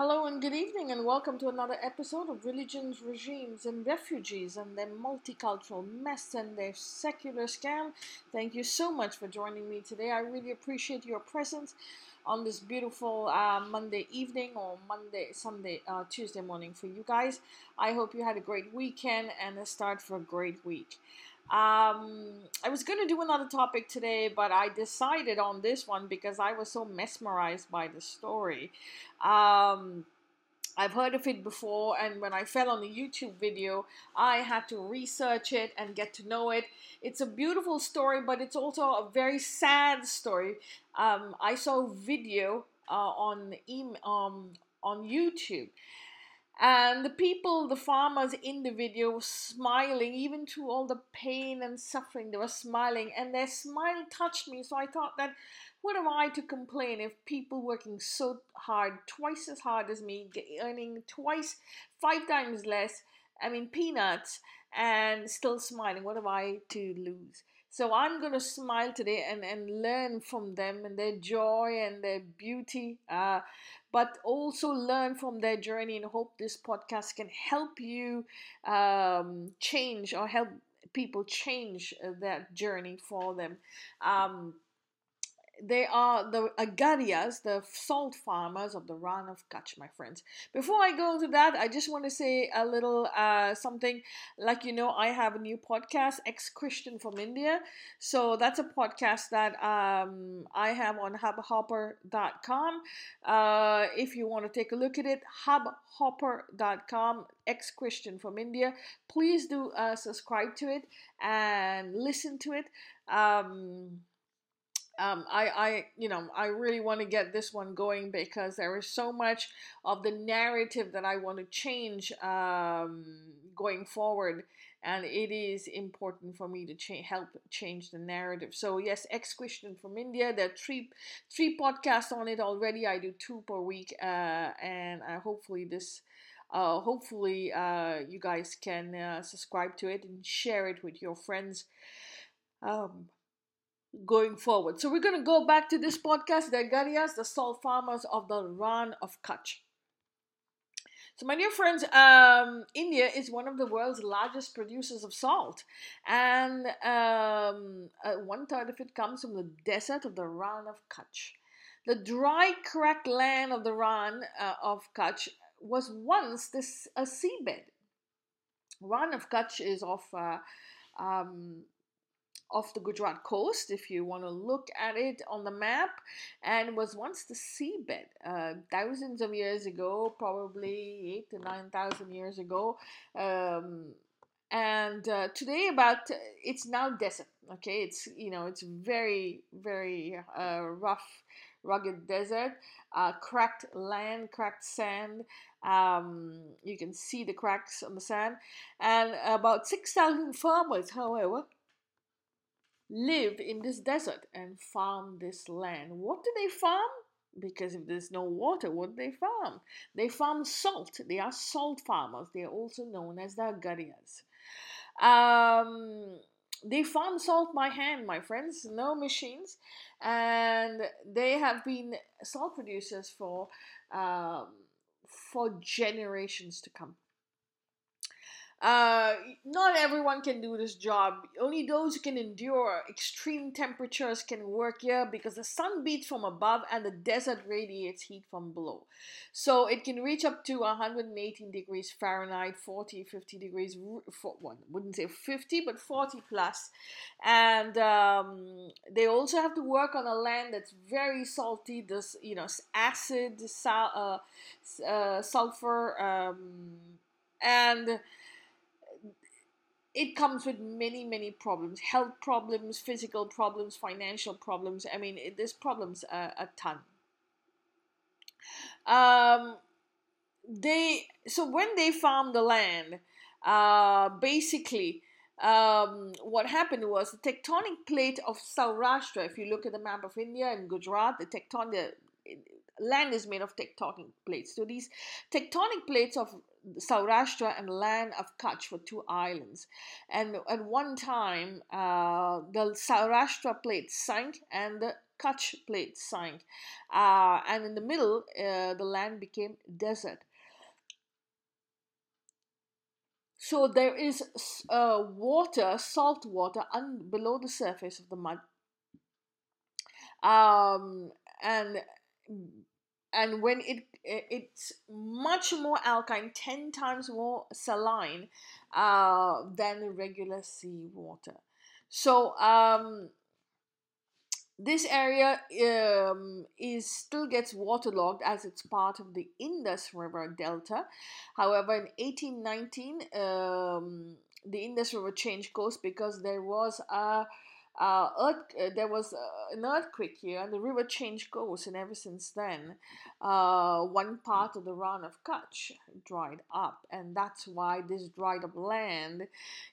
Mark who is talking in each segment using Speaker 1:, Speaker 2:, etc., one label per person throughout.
Speaker 1: Hello and good evening, and welcome to another episode of Religions, Regimes, and Refugees and their multicultural mess and their secular scam. Thank you so much for joining me today. I really appreciate your presence on this beautiful uh, Monday evening or Monday, Sunday, uh, Tuesday morning for you guys. I hope you had a great weekend and a start for a great week. Um, I was going to do another topic today, but I decided on this one because I was so mesmerized by the story. Um, I've heard of it before, and when I fell on the YouTube video, I had to research it and get to know it. It's a beautiful story, but it's also a very sad story. Um, I saw a video uh, on um, on YouTube, and the people, the farmers in the video were smiling, even through all the pain and suffering, they were smiling, and their smile touched me. So I thought that what am I to complain if people working so hard, twice as hard as me, earning twice, five times less, I mean, peanuts, and still smiling? What am I to lose? So I'm going to smile today and, and learn from them and their joy and their beauty, uh, but also learn from their journey and hope this podcast can help you um, change or help people change uh, that journey for them. Um, they are the Agarias, the salt farmers of the Rann of Kutch, my friends. Before I go into that, I just want to say a little uh, something. Like you know, I have a new podcast, Ex Christian from India. So that's a podcast that um, I have on hubhopper.com. Uh, if you want to take a look at it, hubhopper.com, Ex Christian from India. Please do uh, subscribe to it and listen to it. Um, um, I, I, you know, I really want to get this one going because there is so much of the narrative that I want to change um, going forward, and it is important for me to cha- help change the narrative. So yes, ex Christian from India. There are three three podcasts on it already. I do two per week, uh, and uh, hopefully this. Uh, hopefully, uh, you guys can uh, subscribe to it and share it with your friends. Um, going forward. So we're going to go back to this podcast, the Agarias, the salt farmers of the Rann of Kutch. So, my dear friends, um, India is one of the world's largest producers of salt, and um, uh, one third of it comes from the desert of the Rann of Kutch. The dry, cracked land of the Rann uh, of Kutch was once this a seabed. Rann of Kutch is of uh, um, off the Gujarat coast, if you want to look at it on the map, and was once the seabed. Uh, thousands of years ago, probably eight to nine thousand years ago. Um, and uh, today about it's now desert okay it's you know it's very very uh, rough rugged desert uh, cracked land cracked sand um, you can see the cracks on the sand and about 6000 farmers however live in this desert and farm this land. What do they farm? Because if there's no water, what do they farm? They farm salt. They are salt farmers. They are also known as the Agarias. Um, they farm salt by hand, my friends, no machines, and they have been salt producers for um, for generations to come. Uh, not everyone can do this job. Only those who can endure extreme temperatures can work here because the sun beats from above and the desert radiates heat from below. So it can reach up to 118 degrees Fahrenheit, 40, 50 degrees, for, well, wouldn't say 50, but 40 plus. And um, they also have to work on a land that's very salty, this, you know, acid, sal- uh, uh, sulfur, um, and it comes with many many problems health problems physical problems financial problems i mean it, there's problems a ton um, they so when they farmed the land uh, basically um, what happened was the tectonic plate of Saurashtra. If you look at the map of India and Gujarat, the tectonic land is made of tectonic plates. So these tectonic plates of Saurashtra and land of Kutch were two islands. And at one time, uh, the Saurashtra plate sank and the Kutch plate sank, uh, and in the middle, uh, the land became desert. So there is uh, water, salt water, un- below the surface of the mud, um, and and when it it's much more alkaline, ten times more saline uh, than regular sea water. So um, this area um, is still gets waterlogged as it's part of the Indus River Delta. However, in 1819, um, the Indus River changed course because there was a uh, earth, uh, there was uh, an earthquake here, and the river changed course, and ever since then, uh, one part of the Rann of Kutch dried up, and that's why this dried up land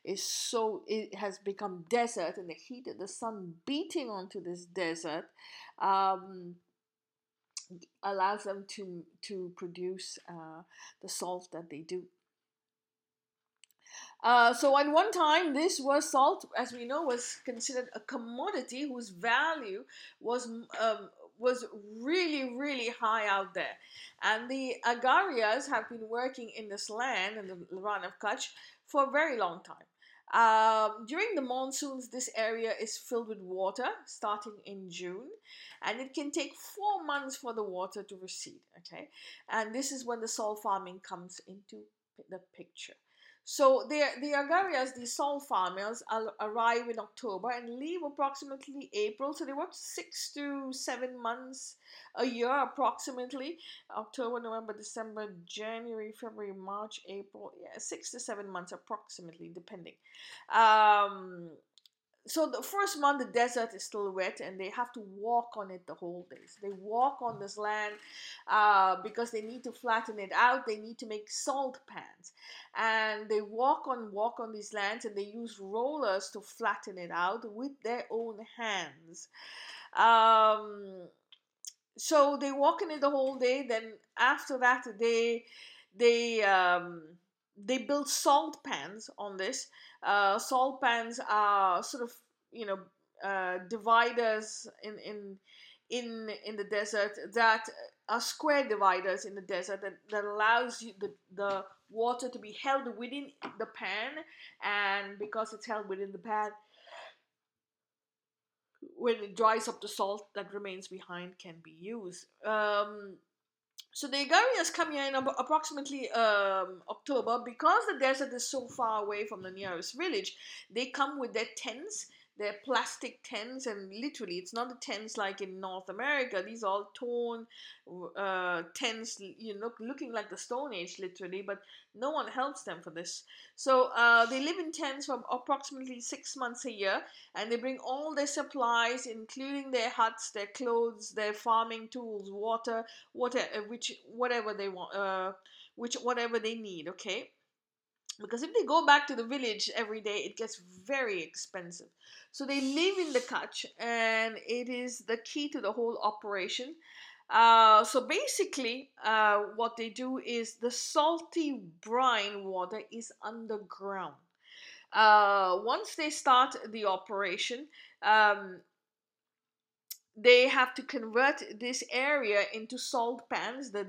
Speaker 1: is so it has become desert, and the heat of the sun beating onto this desert. Um, allows them to to produce uh, the salt that they do. Uh, so at one time, this was salt, as we know, was considered a commodity whose value was um, was really, really high out there. And the Agarias have been working in this land, in the Rann of Kutch, for a very long time. Um, during the monsoons, this area is filled with water starting in June, and it can take four months for the water to recede. Okay, and this is when the salt farming comes into the picture. So the, the Agarias, the salt farmers, arrive in October and leave approximately April. So they work six to seven months a year approximately. October, November, December, January, February, March, April. Yeah, six to seven months approximately, depending. Um, so the first month the desert is still wet and they have to walk on it the whole day so they walk on this land uh, because they need to flatten it out. They need to make salt pans. And they walk on walk on these lands and they use rollers to flatten it out with their own hands. Um, so they walk in it the whole day. Then after that they they um, they build salt pans on this. Uh, salt pans are sort of you know uh, dividers in in in in the desert that are square dividers in the desert that, that allows you the, the water to be held within the pan. And because it's held within the pan when it dries up the salt that remains behind can be used. Um, so the Agarias come here in approximately um, October because the desert is so far away from the nearest village. They come with their tents they're plastic tents, and literally, it's not the tents like in North America. These are all torn uh, tents, you know, looking like the Stone Age, literally. But no one helps them for this. So uh, they live in tents for approximately six months a year, and they bring all their supplies, including their huts, their clothes, their farming tools, water, whatever, uh, which whatever they want, uh, which whatever they need. Okay because if they go back to the village every day it gets very expensive. So they live in the Kutch and it is the key to the whole operation. Uh, so basically uh, what they do is the salty brine water is underground. Uh, once they start the operation um, they have to convert this area into salt pans the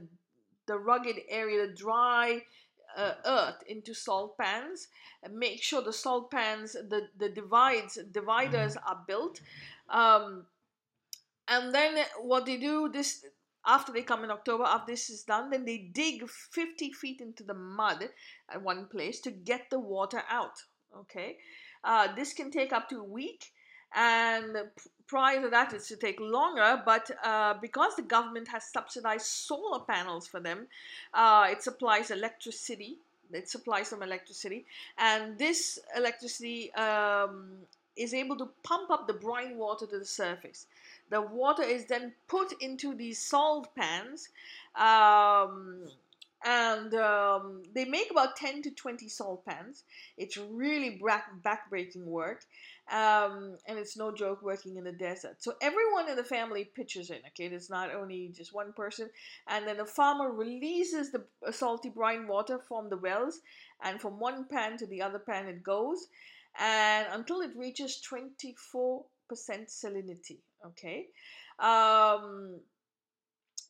Speaker 1: the rugged area the dry uh, earth into salt pans. And make sure the salt pans the the divides dividers mm-hmm. are built. Um, and then what they do this after they come in october after this is done then they dig 50 feet into the mud at one place to get the water out okay? Uh, this can take up to a week and prior to that, it's to take longer. But uh, because the government has subsidized solar panels for them, uh, it supplies electricity. It supplies them electricity, and this electricity um, is able to pump up the brine water to the surface. The water is then put into these salt pans. Um, and um, they make about 10 to 20 salt pans. It's really back-breaking work, um, and it's no joke working in the desert. So everyone in the family pitches in. Okay, it's not only just one person, and then the farmer releases the salty brine water from the wells, and from one pan to the other pan it goes, and until it reaches 24% salinity. Okay. Um,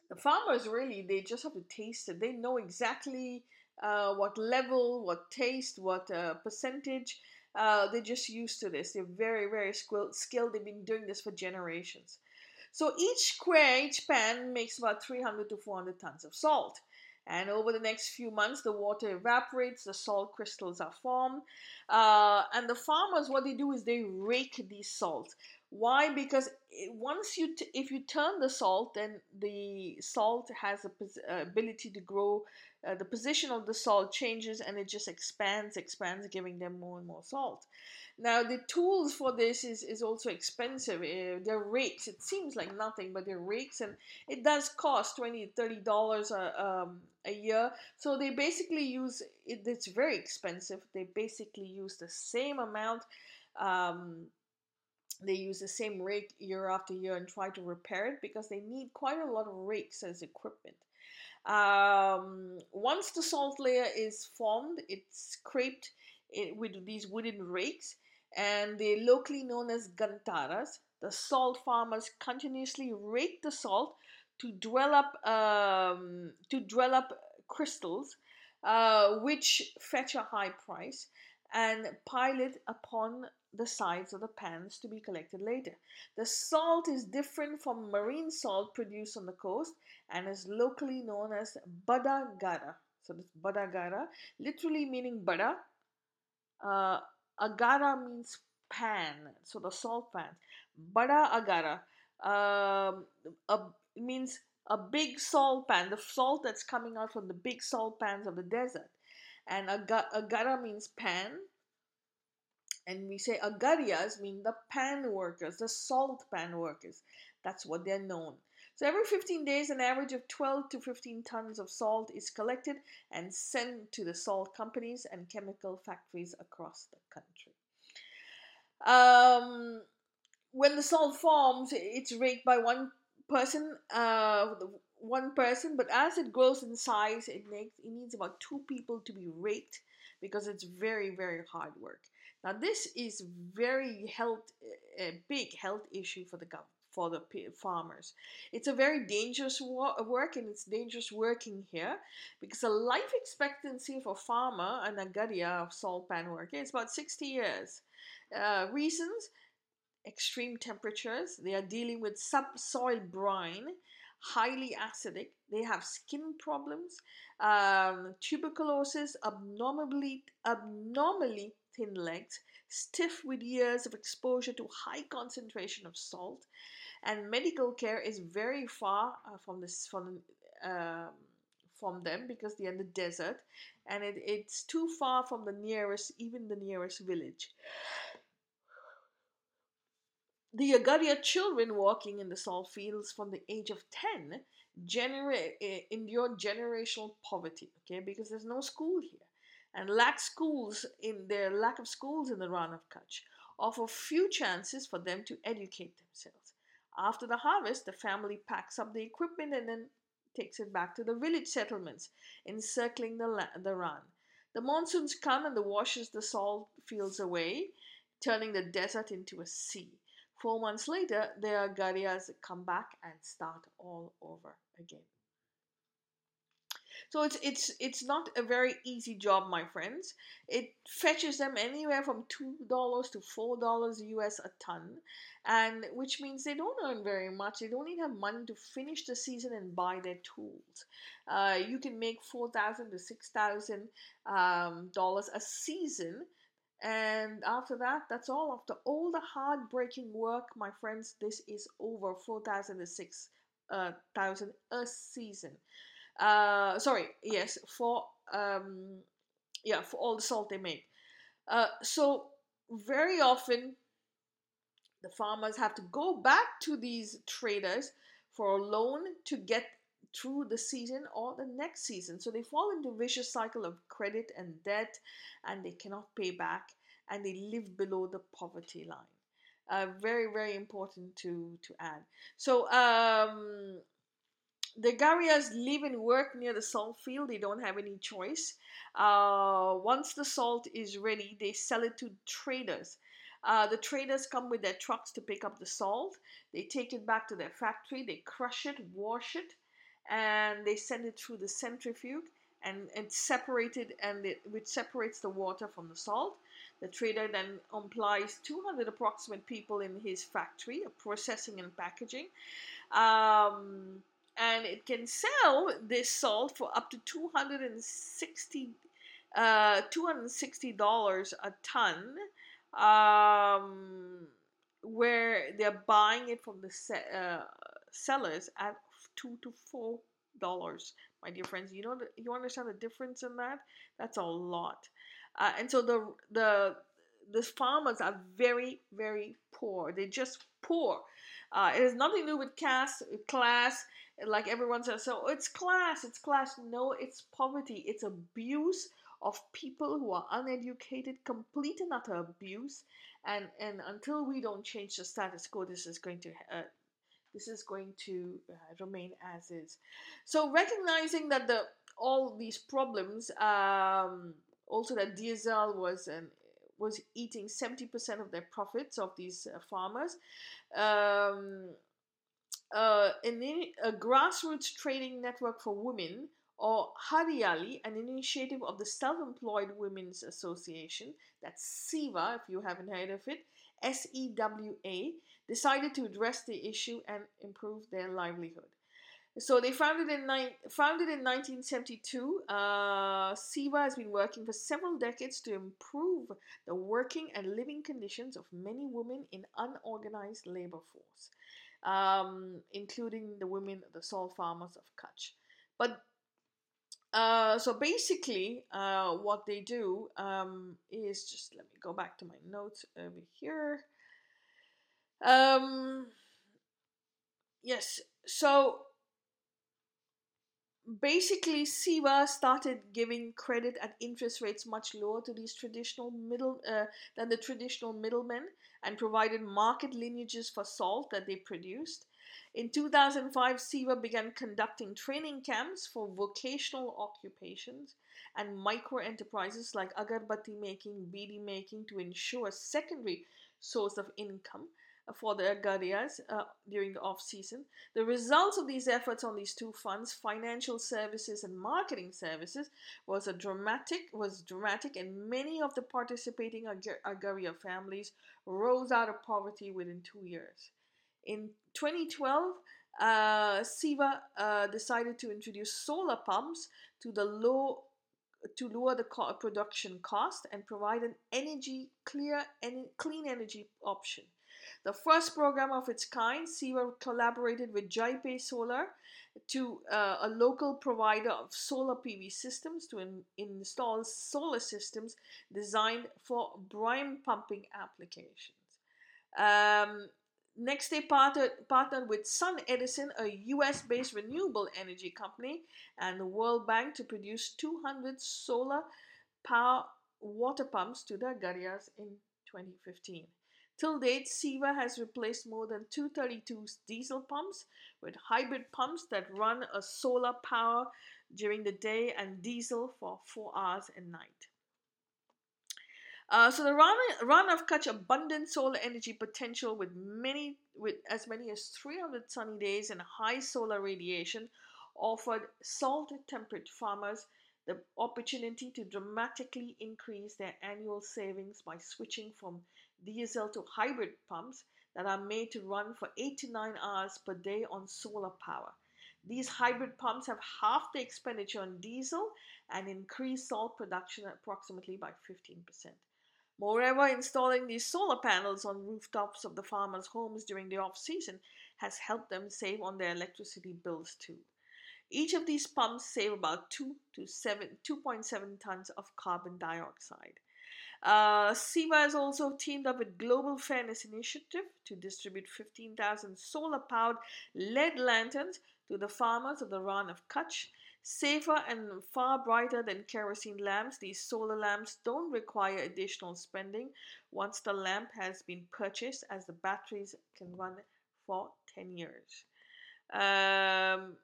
Speaker 1: the farmers really they just have to taste it. They know exactly uh, what level, what taste, what uh, percentage. Uh, they're just used to this. They're very, very skilled. They've been doing this for generations. So each square, each pan makes about 300 to 400 tons of salt. And over the next few months, the water evaporates, the salt crystals are formed. Uh, and the farmers, what they do is they rake these salts. Why? Because once you, t- if you turn the salt, then the salt has a pos- uh, ability to grow. Uh, the position of the salt changes, and it just expands, expands, giving them more and more salt. Now the tools for this is, is also expensive. Uh, they're rakes. It seems like nothing, but they're rakes, and it does cost 20 30 dollars a, um, a year. So they basically use it, it's very expensive. They basically use the same amount. Um, they use the same rake year after year and try to repair it because they need quite a lot of rakes as equipment. Um, once the salt layer is formed, it's scraped it, with these wooden rakes and they're locally known as gantaras. The salt farmers continuously rake the salt to dwell up um, to dwell up crystals, uh, which fetch a high price, and pile it upon the sides of the pans to be collected later. The salt is different from marine salt produced on the coast and is locally known as badagara. So this badagara, literally meaning bada. Uh, agara means pan, so the salt pan. Bada agara um, a, means a big salt pan, the salt that's coming out from the big salt pans of the desert. And agara means pan. And we say agarias mean the pan workers, the salt pan workers. That's what they're known. So every 15 days, an average of 12 to 15 tons of salt is collected and sent to the salt companies and chemical factories across the country. Um, when the salt forms, it's raked by one person, uh, one person. But as it grows in size, it makes it needs about two people to be raked because it's very very hard work. Now this is very health a big health issue for the government for the farmers. It's a very dangerous work and it's dangerous working here because the life expectancy a farmer, an agaria of salt pan worker, is about 60 years. Uh, reasons extreme temperatures, they are dealing with subsoil brine, highly acidic, they have skin problems, um, tuberculosis, abnormally, abnormally thin legs, stiff with years of exposure to high concentration of salt, and medical care is very far uh, from this from um, from them because they're in the desert, and it, it's too far from the nearest, even the nearest village. The Agadia children walking in the salt fields from the age of 10 generate uh, endure generational poverty, okay, because there's no school here. And lack schools in their lack of schools in the Rann of Kutch offer few chances for them to educate themselves. After the harvest, the family packs up the equipment and then takes it back to the village settlements, encircling the, la- the Rann. The monsoons come and the washes the salt fields away, turning the desert into a sea. Four months later, the Agarias come back and start all over again. So it's it's it's not a very easy job, my friends. It fetches them anywhere from two dollars to four dollars US a ton, and which means they don't earn very much. They don't even have money to finish the season and buy their tools. Uh, you can make four thousand to six thousand um, dollars a season. And after that, that's all. After all the hard-breaking work, my friends, this is over four thousand to six uh, thousand a season. Uh, sorry, yes, for um, yeah, for all the salt they make. Uh, so very often, the farmers have to go back to these traders for a loan to get through the season or the next season. So they fall into a vicious cycle of credit and debt, and they cannot pay back, and they live below the poverty line. Uh, very very important to to add. So um, the Garias live and work near the salt field. They don't have any choice. Uh, once the salt is ready, they sell it to traders. Uh, the traders come with their trucks to pick up the salt. They take it back to their factory. They crush it, wash it, and they send it through the centrifuge and it's separated and it, which separates the water from the salt. The trader then employs 200 approximate people in his factory, processing and packaging. Um, and it can sell this salt for up to 260 uh, $260 a ton um, where they're buying it from the se- uh, sellers at two to four dollars my dear friends. You know the, you understand the difference in that? That's a lot. Uh, and so the the the farmers are very very poor. They're just poor. Uh, it has nothing to do with caste class like everyone says so it's class it's class no it's poverty it's abuse of people who are uneducated complete and utter abuse and and until we don't change the status quo this is going to uh, this is going to uh, remain as is. So recognizing that the all these problems, um, also that diesel was an was eating 70% of their profits of these uh, farmers. Um, uh, in a grassroots trading network for women, or Hariyali, an initiative of the Self Employed Women's Association, that's SEWA, if you haven't heard of it, S E W A, decided to address the issue and improve their livelihood. So they founded in ni- founded in 1972. Uh, SEWA has been working for several decades to improve the working and living conditions of many women in unorganized labor force, um, including the women, the salt farmers of Kutch. But uh, so basically, uh, what they do um, is just let me go back to my notes over here. Um, yes, so basically SEWA started giving credit at interest rates much lower to these traditional middle uh, than the traditional middlemen and provided market lineages for salt that they produced. In 2005, SEWA began conducting training camps for vocational occupations and micro enterprises like agarbatti making, beedi making to ensure a secondary source of income for the Agarias uh, during the off season. The results of these efforts on these two funds, financial services and marketing services, was a dramatic was dramatic, and many of the participating Agar- Agaria families rose out of poverty within two years. In 2012, uh, SEWA uh, decided to introduce solar pumps to the low to lower the co- production cost and provide an energy clear and clean energy option. The first program of its kind, SEWA collaborated with Jaipe Solar to uh, a local provider of solar PV systems to in- install solar systems designed for brine pumping applications. Um, next, they partnered, partnered with Sun Edison, a US based renewable energy company, and the World Bank to produce 200 solar power water pumps to the Garias in 2015. Till date, SEWA has replaced more than 232 diesel pumps with hybrid pumps that run a solar power during the day and diesel for four hours at night. Uh, so the run, Rann of Kutch abundant solar energy potential with many with as many as 300 sunny days and high solar radiation offered salt temperate farmers the opportunity to dramatically increase their annual savings by switching from diesel to hybrid pumps that are made to run for 8 to 9 hours per day on solar power. These hybrid pumps have half the expenditure on diesel and increase salt production approximately by 15%. Moreover, installing these solar panels on rooftops of the farmers' homes during the off season has helped them save on their electricity bills too. Each of these pumps save about 2 to 7 2.7 tons of carbon dioxide. Uh, has also teamed up with Global Fairness Initiative to distribute 15,000 solar powered LED lanterns to the farmers of the Rann of Kutch. Safer and far brighter than kerosene lamps, these solar lamps don't require additional spending once the lamp has been purchased, as the batteries can run for 10 years. Um,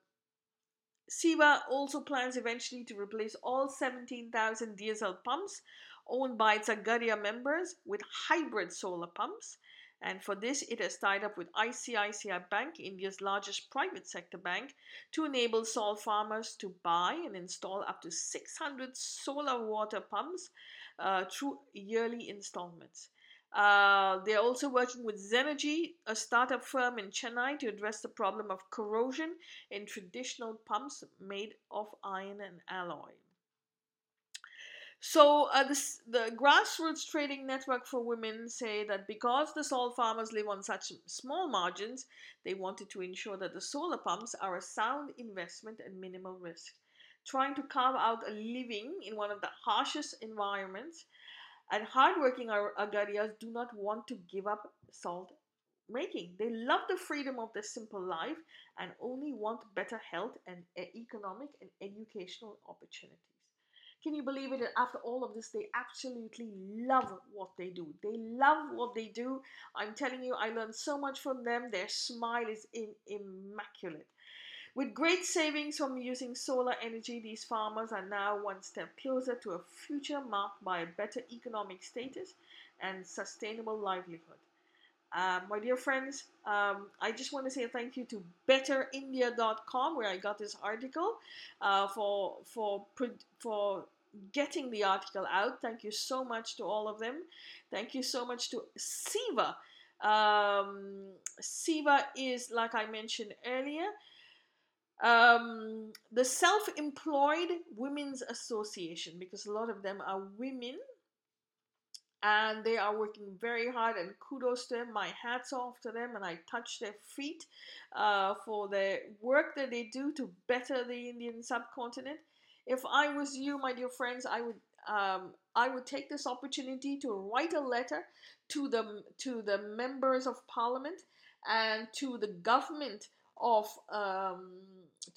Speaker 1: SEWA also plans eventually to replace all 17,000 diesel pumps owned by its Agadia members with hybrid solar pumps. And for this, it has tied up with ICICI Bank, India's largest private sector bank, to enable salt farmers to buy and install up to 600 solar water pumps uh, through yearly installments. Uh, they're also working with Zenergy, a startup firm in Chennai, to address the problem of corrosion in traditional pumps made of iron and alloy. So uh, this, the grassroots trading network for women say that because the salt farmers live on such small margins, they wanted to ensure that the solar pumps are a sound investment and minimal risk. Trying to carve out a living in one of the harshest environments, and hardworking Agarias do not want to give up salt making. They love the freedom of their simple life and only want better health and economic and educational opportunities. Can you believe it? After all of this, they absolutely love what they do. They love what they do. I'm telling you, I learned so much from them. Their smile is in, immaculate. With great savings from using solar energy, these farmers are now one step closer to a future marked by a better economic status and sustainable livelihood. Um, my dear friends, um, I just want to say thank you to betterindia.com where I got this article uh, for for for getting the article out. Thank you so much to all of them. Thank you so much to SEWA. Um, SEWA is, like I mentioned earlier, um, the Self Employed Women's Association, because a lot of them are women and they are working very hard and kudos to them my hats off to them and i touch their feet uh, for the work that they do to better the indian subcontinent if I was you, my dear friends, I would um, I would take this opportunity to write a letter to the to the members of parliament and to the government of um,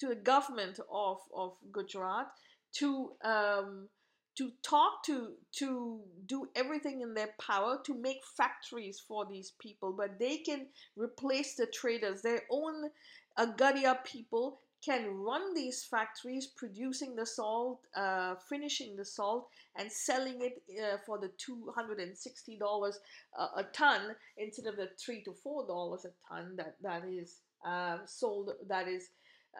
Speaker 1: to the government of, of Gujarat to um, to talk to to do everything in their power to make factories for these people, but they can replace the traders. Their own Agadia people can run these factories producing the salt, uh, finishing the salt, and selling it uh, for the $260 a, a ton instead of the 3 to $4 a ton that, that is uh, sold, that is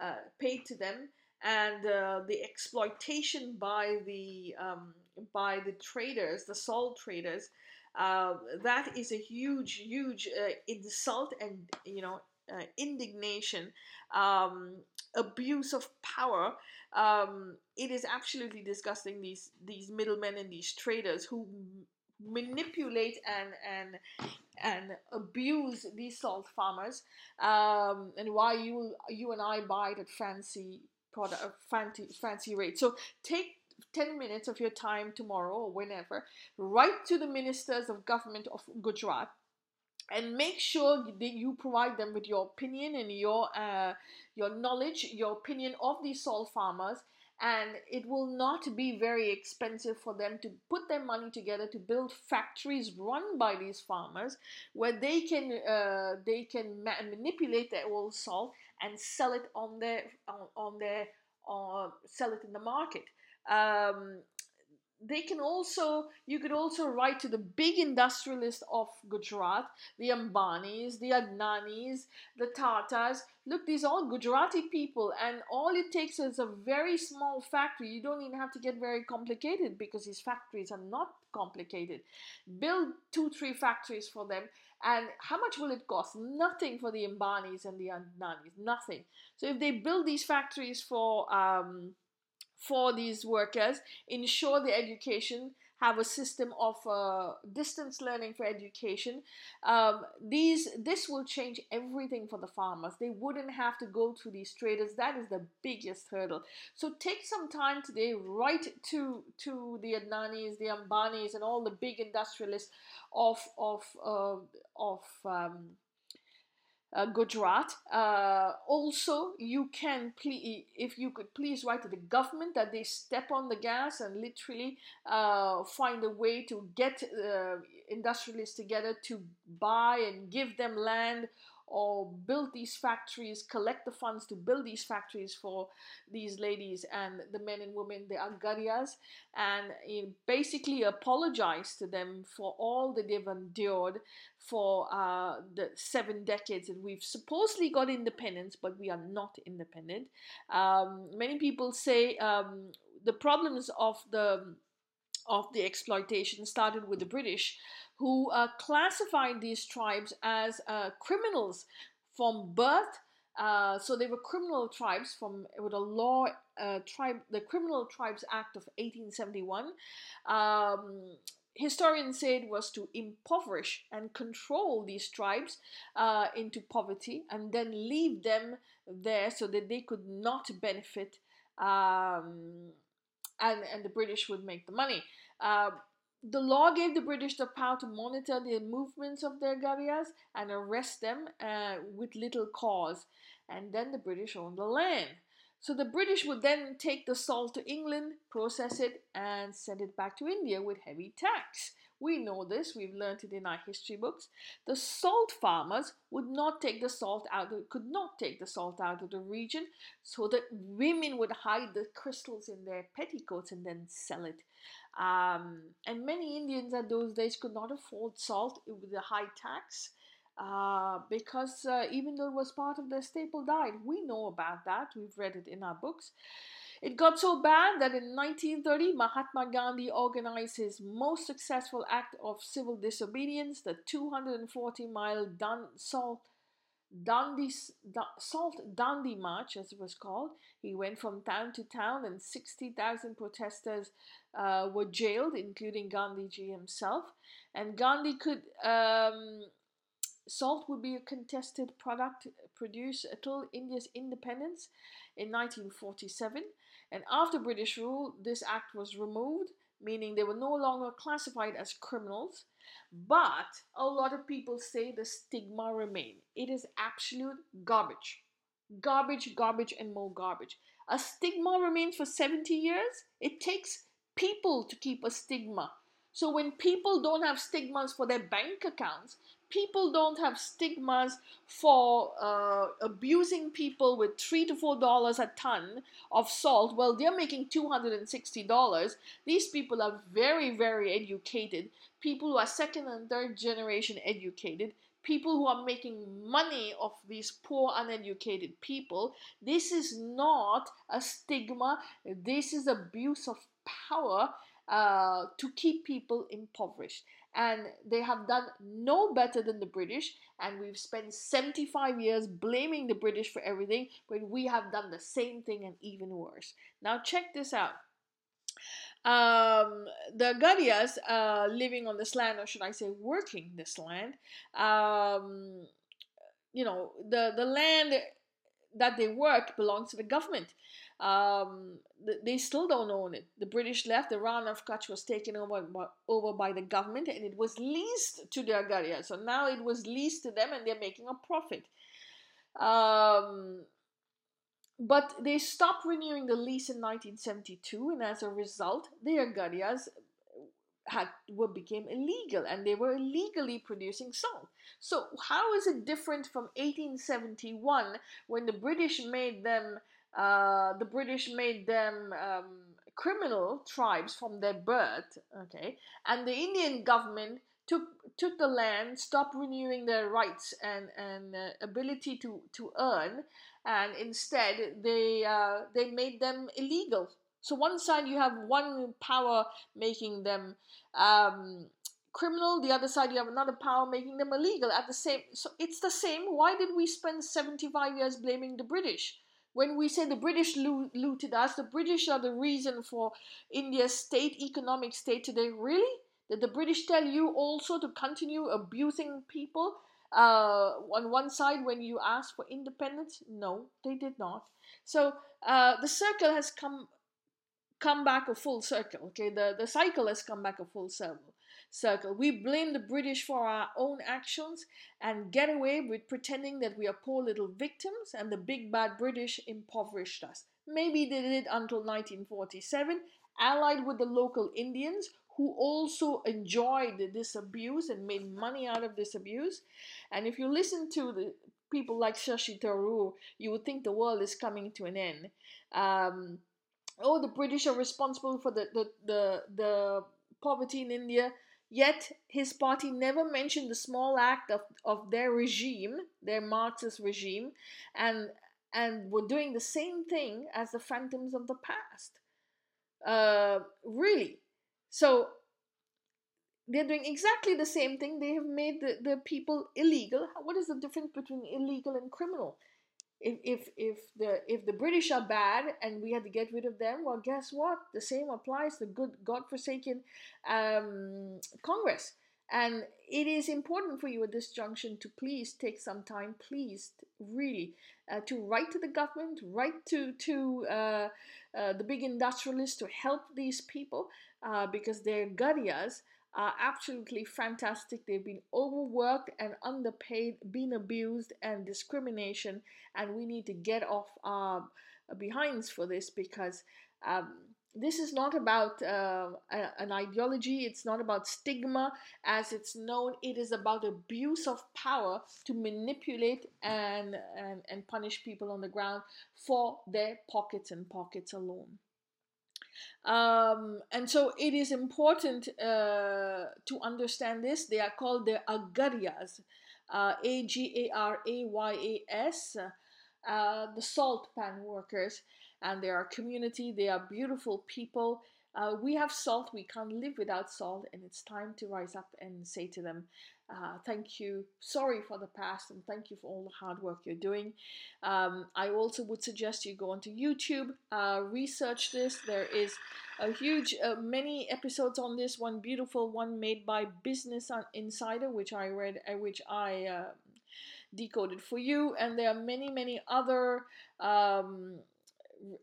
Speaker 1: uh, paid to them. And uh, the exploitation by the um, by the traders, the salt traders, uh, that is a huge, huge insult and you know uh, indignation, um, abuse of power. Um, it is absolutely disgusting. These these middlemen and these traders who manipulate and and and abuse these salt farmers, um, and why you you and I buy it at fancy product fancy fancy rate. So take 10 minutes of your time tomorrow or whenever, write to the ministers of government of Gujarat and make sure that you provide them with your opinion and your uh, your knowledge, your opinion of these salt farmers. And it will not be very expensive for them to put their money together to build factories run by these farmers, where they can uh, they can ma- manipulate their old salt and sell it on their on, on their uh, sell it in the market. Um, they can also you could also write to the big industrialists of Gujarat, the Ambanis, the Adanis, the Tatas. Look, these are all Gujarati people, and all it takes is a very small factory. You don't even have to get very complicated because these factories are not complicated. Build two, three factories for them, and how much will it cost? Nothing for the Ambanis and the Adanis, nothing. So if they build these factories for um, for these workers, ensure the education, have a system of uh, distance learning for education. Um, these this will change everything for the farmers. They wouldn't have to go to these traders. That is the biggest hurdle. So take some time today, write to to the Adanis, the Ambanis, and all the big industrialists of of uh, of um, uh, Gujarat. Uh, also, you can please, if you could please write to the government that they step on the gas and literally uh, find a way to get uh, industrialists together to buy and give them land or build these factories, collect the funds to build these factories for these ladies and the men and women, the Agarias, and basically apologize to them for all that they've endured for uh, the seven decades that we've supposedly got independence, but we are not independent. Um, many people say um, the problems of the of the exploitation started with the British, who uh, classified these tribes as uh, criminals from birth. Uh, so they were criminal tribes from with a law uh, tribe, the Criminal Tribes Act of 1871. Um, historians say it was to impoverish and control these tribes uh, into poverty and then leave them there so that they could not benefit um, and, and the British would make the money. Uh, the law gave the British the power to monitor the movements of their Garias and arrest them uh, with little cause. And then the British owned the land. So the British would then take the salt to England, process it, and send it back to India with heavy tax. We know this, we've learned it in our history books. The salt farmers would not take the salt out, could not take the salt out of the region, so that women would hide the crystals in their petticoats and then sell it. Um, and many Indians at those days could not afford salt with the high tax. Uh, because uh, even though it was part of their staple diet, we know about that. We've read it in our books. It got so bad that in 1930, Mahatma Gandhi organized his most successful act of civil disobedience, the 240 mile Dun- Salt, Dandi, Salt Dandi March, as it was called. He went from town to town, and 60,000 protesters uh, were jailed, including Gandhiji himself. And Gandhi could. Um, salt would be a contested product produced until India's independence in 1947. And after British rule, this act was removed, meaning they were no longer classified as criminals. But a lot of people say the stigma remained. It is absolute garbage. Garbage, garbage, and more garbage. A stigma remains for 70 years. It takes people to keep a stigma. So when people don't have stigmas for their bank accounts, people don't have stigmas for uh, abusing people with three to four dollars a ton of salt. Well, they're making two hundred and sixty dollars. These people are very, very educated. People who are second and third generation educated. People who are making money off these poor, uneducated people. This is not a stigma. This is abuse of power uh, to keep people impoverished and they have done no better than the British. And we've spent 75 years blaming the British for everything when we have done the same thing and even worse. Now, check this out. Um, the Gadias uh, living on this land, or should I say, working this land, um, you know, the, the land that they work belongs to the government um, they still don't own it. The British left, the Rana of Kutch was taken over, over by the government and it was leased to the Agaria. So now it was leased to them and they're making a profit. Um, but they stopped renewing the lease in 1972 and as a result, the Agarias had were became illegal and they were illegally producing salt. So how is it different from 1871 when the British made them uh, the British made them um, criminal tribes from their birth, okay, and the Indian government took took the land, stopped renewing their rights and and uh, ability to to earn, and instead they uh, they made them illegal. So one side you have one power making them um, criminal, the other side you have another power making them illegal. At the same, so it's the same. Why did we spend seventy five years blaming the British? When we say the British lo- looted us, the British are the reason for India's state, economic state today. Really? Did the British tell you also to continue abusing people uh, on one side when you ask for independence? No, they did not. So uh, the circle has come come back a full circle. Okay, the, the cycle has come back a full circle circle. We blame the British for our own actions and get away with pretending that we are poor little victims and the big bad British impoverished us. Maybe they did until 1947, allied with the local Indians who also enjoyed this abuse and made money out of this abuse. And if you listen to the people like Shashi Tharoor, you would think the world is coming to an end. Um, oh, the British are responsible for the, the, the, the poverty in India. Yet his party never mentioned the small act of, of their regime, their Marxist regime, and and were doing the same thing as the phantoms of the past. Uh, really. So they're doing exactly the same thing. They have made the, the people illegal. What is the difference between illegal and criminal? If, if if the if the British are bad and we had to get rid of them, well, guess what? The same applies to good godforsaken um, Congress. And it is important for you at this junction to please take some time, please, really, uh, to write to the government, write to to uh, uh, the big industrialists to help these people uh, because they're gadias are absolutely fantastic. They've been overworked and underpaid, been abused and discrimination, and we need to get off our behinds for this because um, this is not about uh, an ideology, it's not about stigma as it's known, it is about abuse of power to manipulate and, and, and punish people on the ground for their pockets and pockets alone. Um, and so it is important uh, to understand this. They are called the Agariyas, uh, A G A R A Y A S, uh, the salt pan workers. And they are a community, they are beautiful people. Uh, we have salt, we can't live without salt, and it's time to rise up and say to them, uh, thank you. Sorry for the past, and thank you for all the hard work you're doing. Um, I also would suggest you go onto YouTube, uh, research this. There is a huge, uh, many episodes on this. One beautiful one made by Business Insider, which I read, uh, which I uh, decoded for you, and there are many, many other. Um,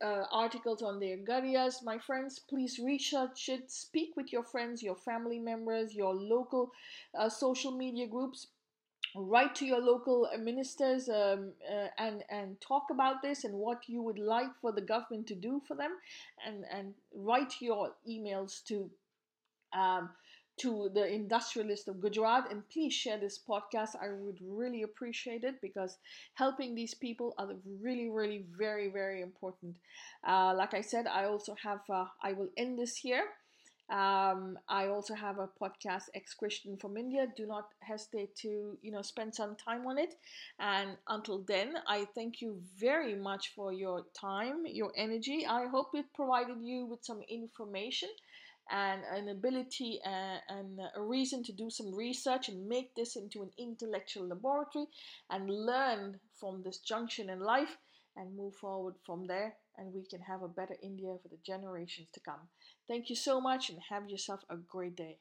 Speaker 1: uh, articles on the Agariyas. My friends, please research it. Speak with your friends, your family members, your local uh, social media groups. Write to your local ministers um, uh, and and talk about this and what you would like for the government to do for them, and and write your emails to um, to the industrialist of Gujarat and please share this podcast. I would really appreciate it because helping these people are really, really very, very important. Uh, like I said, I also have, uh, I will end this here. Um, I also have a podcast, Ex Christian from India. Do not hesitate to, you know, spend some time on it. And until then, I thank you very much for your time, your energy. I hope it provided you with some information and an ability and, and, a reason to do some research and make this into an intellectual laboratory and learn from this junction in life and move forward from there and we can have a better India for the generations to come. Thank you so much and have yourself a great day.